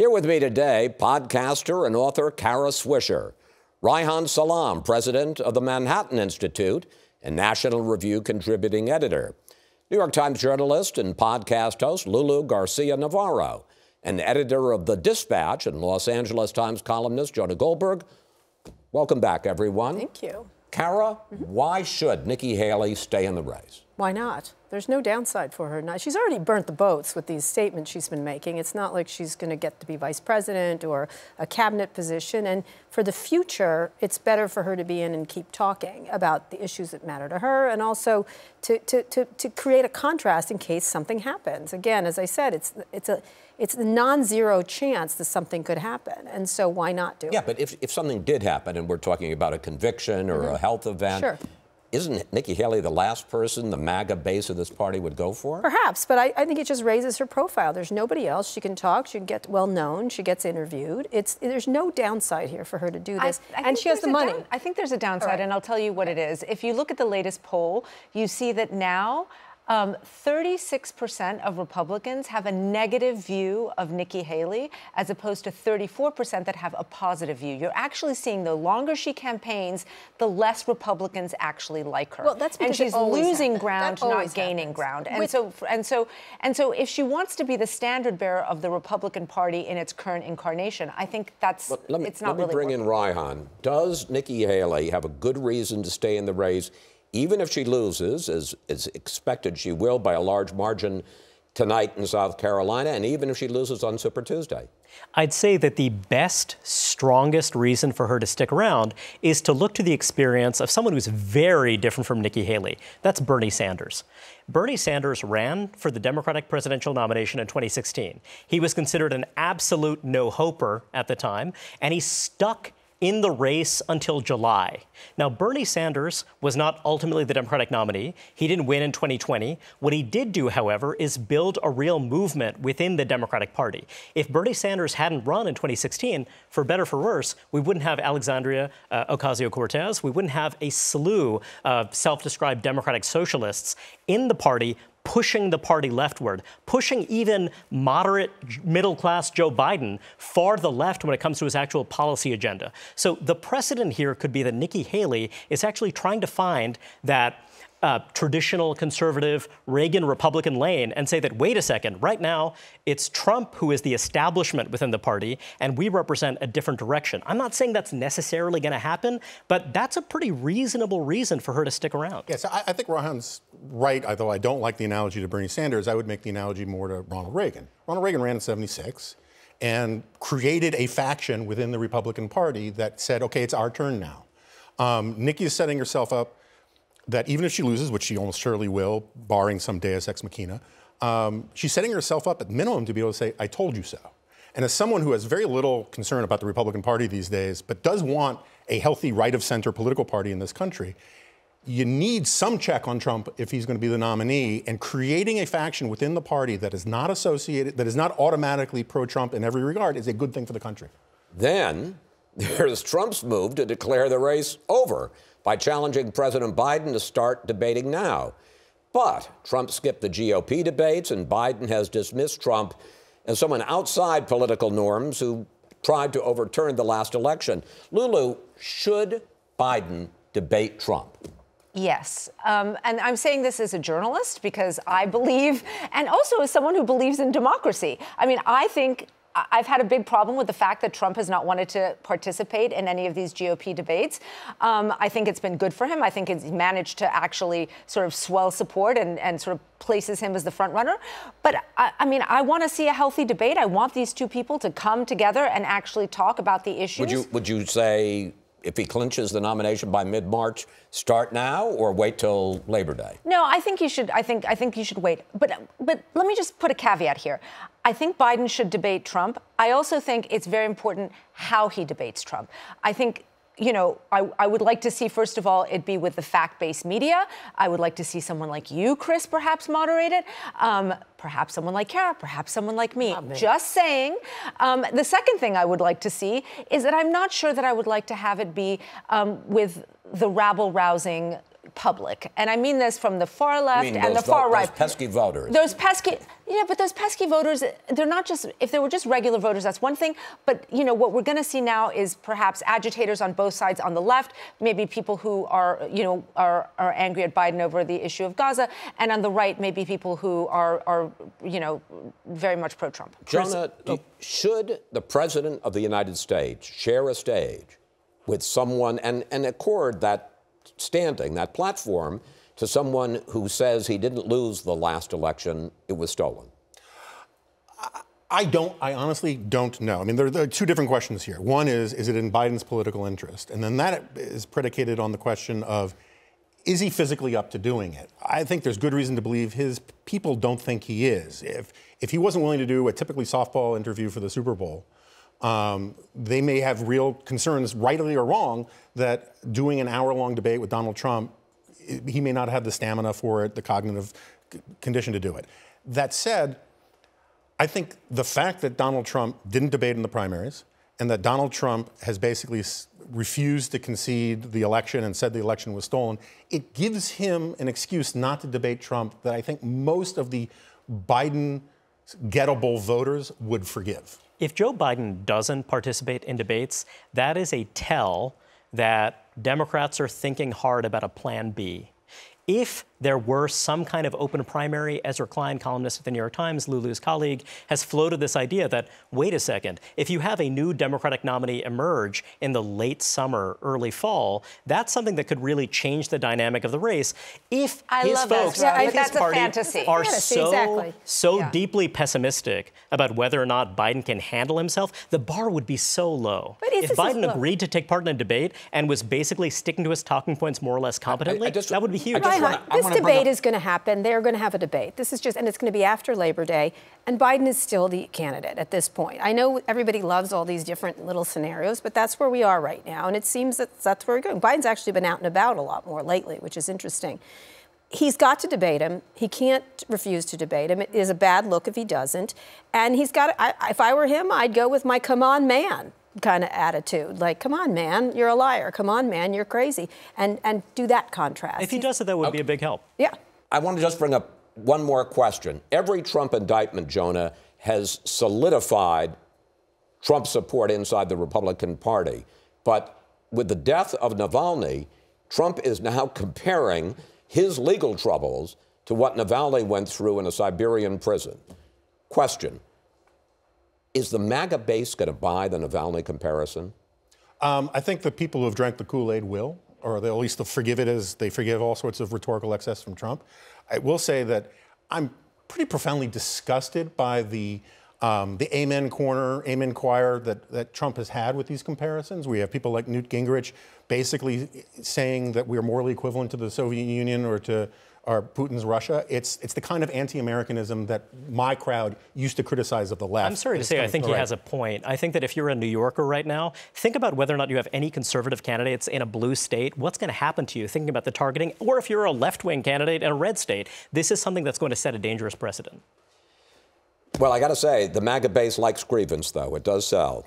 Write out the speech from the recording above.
Here with me today, podcaster and author Kara Swisher, Reihan Salam, president of the Manhattan Institute and National Review contributing editor, New York Times journalist and podcast host Lulu Garcia Navarro, and editor of The Dispatch and Los Angeles Times columnist Jonah Goldberg. Welcome back, everyone. Thank you. Kara, mm-hmm. why should Nikki Haley stay in the race? Why not? There's no downside for her. Now, she's already burnt the boats with these statements she's been making. It's not like she's going to get to be vice president or a cabinet position. And for the future, it's better for her to be in and keep talking about the issues that matter to her and also to, to, to, to create a contrast in case something happens. Again, as I said, it's, it's a it's a non-zero chance that something could happen. And so why not do yeah, it? Yeah, but if, if something did happen and we're talking about a conviction or mm -hmm. a health event, sure isn't Nikki Haley the last person the MAGA base of this party would go for? Perhaps, but I, I, think it just raises her profile. There's nobody else. She can talk. She can get well known. She gets interviewed. It's there's no downside here for her to do this, I, I and she has the money. I think there's a downside, right. and I'll tell you what it is. If you look at the latest poll, you see that now. Um, 36% of Republicans have a negative view of Nikki Haley, as opposed to 34% that have a positive view. You're actually seeing the longer she campaigns, the less Republicans actually like her. Well, that's and she's losing happens. ground, not gaining happens. ground. And With so, and so, and so, if she wants to be the standard bearer of the Republican Party in its current incarnation, I think that's let me, it's not let me really. bring working. in Ryan. Does Nikki Haley have a good reason to stay in the race? Even if she loses, as is expected she will by a large margin tonight in South Carolina, and even if she loses on Super Tuesday? I'd say that the best, strongest reason for her to stick around is to look to the experience of someone who's very different from Nikki Haley. That's Bernie Sanders. Bernie Sanders ran for the Democratic presidential nomination in 2016. He was considered an absolute no hoper at the time, and he stuck in the race until July. Now, Bernie Sanders was not ultimately the Democratic nominee. He didn't win in 2020. What he did do, however, is build a real movement within the Democratic Party. If Bernie Sanders hadn't run in 2016, for better for worse, we wouldn't have Alexandria uh, Ocasio Cortez. We wouldn't have a slew of self described Democratic socialists in the party pushing the party leftward, pushing even moderate middle class Joe Biden far to the left when it comes to his actual policy agenda. So the precedent here could be that Nikki Haley is actually trying to find that uh, traditional conservative Reagan Republican lane and say that, wait a second, right now it's Trump who is the establishment within the party, and we represent a different direction. I'm not saying that's necessarily going to happen, but that's a pretty reasonable reason for her to stick around. Yes, I, I think Reihan's right, although I don't like the analogy to Bernie Sanders. I would make the analogy more to Ronald Reagan. Ronald Reagan ran in 76 and created a faction within the Republican Party that said, okay, it's our turn now. Um, Nikki is setting herself up that even if she loses, which she almost surely will, barring some deus ex machina, um, she's setting herself up at minimum to be able to say, I told you so. And as someone who has very little concern about the Republican Party these days, but does want a healthy right of center political party in this country, you need some check on Trump if he's going to be the nominee, and creating a faction within the party that is not associated, that is not automatically pro Trump in every regard, is a good thing for the country. Then there's Trump's move to declare the race over by challenging President Biden to start debating now. But Trump skipped the GOP debates, and Biden has dismissed Trump as someone outside political norms who tried to overturn the last election. Lulu, should Biden debate Trump? Yes. Um, and I'm saying this as a journalist because I believe, and also as someone who believes in democracy. I mean, I think I've had a big problem with the fact that Trump has not wanted to participate in any of these GOP debates. Um, I think it's been good for him. I think he's managed to actually sort of swell support and, and sort of places him as the front runner. But I, I mean, I want to see a healthy debate. I want these two people to come together and actually talk about the issues. Would you would you say if he clinches the nomination by mid-March, start now or wait till Labor Day? No, I think you should. I think I think you should wait. But but let me just put a caveat here. I think Biden should debate Trump. I also think it's very important how he debates Trump. I think you know, I, I, would like to see, first of all, it be with the fact based media. I would like to see someone like you, Chris, perhaps moderate it. Um, perhaps someone like Kara, perhaps someone like me. me. Just saying. Um, the second thing I would like to see is that I'm not sure that I would like to have it be um, with the rabble rousing public. And I mean this from the far I left mean, and the far vo- right. Those pesky voters. Those pesky, yeah, but those pesky voters, they're not just, if they were just regular voters, that's one thing. But, you know, what we're going to see now is perhaps agitators on both sides on the left, maybe people who are, you know, are, are angry at Biden over the issue of Gaza. And on the right, maybe people who are, are you know, very much pro Trump. Jonah, oh. do- should the President of the United States share a stage with someone and, and accord that standing, that platform, to someone who says he didn't lose the last election, it was stolen? I don't. I honestly don't know. I mean, there, there, are two different questions here. One is, is it in Biden's political interest, and then that is predicated on the question of, is he physically up to doing it? I think there's good reason to believe his people don't think he is. If if he wasn't willing to do a typically softball interview for the Super Bowl, um, they may have real concerns, rightly or wrong, that doing an hour-long debate with Donald Trump, he may not have the stamina for it, the cognitive condition to do it. That said. I think the fact that Donald Trump didn't debate in the primaries and that Donald Trump has basically refused to concede the election and said the election was stolen, it gives him an excuse not to debate Trump that I think most of the Biden gettable voters would forgive. If Joe Biden doesn't participate in debates, that is a tell that Democrats are thinking hard about a plan B. If there were some kind of open primary, Ezra Klein, columnist at the New York Times, Lulu's colleague, has floated this idea that, wait a second, if you have a new Democratic nominee emerge in the late summer, early fall, that's something that could really change the dynamic of the race. If I his love folks, Ezra, but if his that's a party fantasy. are Fantasy, so, exactly. so Yeah. deeply pessimistic about whether or not Biden can handle himself, the bar would be so low. But if if this is Biden agreed to take part in a debate and was basically sticking to his talking points more or less competently, just- that would be I huge. just wanna- I this wanna bring debate is going to happen. They're going to have a debate. This is just, and it's going to be after Labor Day. And Biden is still the candidate at this point. I know everybody loves all these different little scenarios, but that's where we are right now. And it seems that that's where we're going. Biden's actually been out and about a lot more lately, which is interesting. He's got to debate him. He can't refuse to debate him. It is a bad look if he doesn't. And he's got, to, I, if I were him, I'd go with my come on man kind of attitude. Like, come on, man, you're a liar. Come on, man, you're crazy. And, and do that contrast. if he He's- does it, that would be a big help. Yeah. I want to just bring up one more question. Every Trump indictment, Jonah, has solidified Trump support inside the Republican Party. But with the death of Navalny, Trump is now comparing his legal troubles to what Navalny went through in a Siberian prison. Question Is the MAGA base going to buy the Navalny comparison? Um, I think the people who have drank the Kool Aid will, or at least they'll forgive it as they forgive all sorts of rhetorical excess from Trump. I will say that I'm pretty profoundly disgusted by the um, the amen corner, amen choir that, that Trump has had with these comparisons. We have people like Newt Gingrich basically saying that we're morally equivalent to the Soviet Union or to or Putin's Russia. It's it's the kind of anti-Americanism that my crowd used to criticize of the left. I'm sorry to say, I think he right. has a point. I think that if you're a New Yorker right now, think about whether or not you have any conservative candidates in a blue state. What's going to happen to you thinking about the targeting? Or if you're a left wing candidate in a red state, this is something that's going to set a dangerous precedent. Well, I got to say, the MAGA base likes grievance, though. It does sell.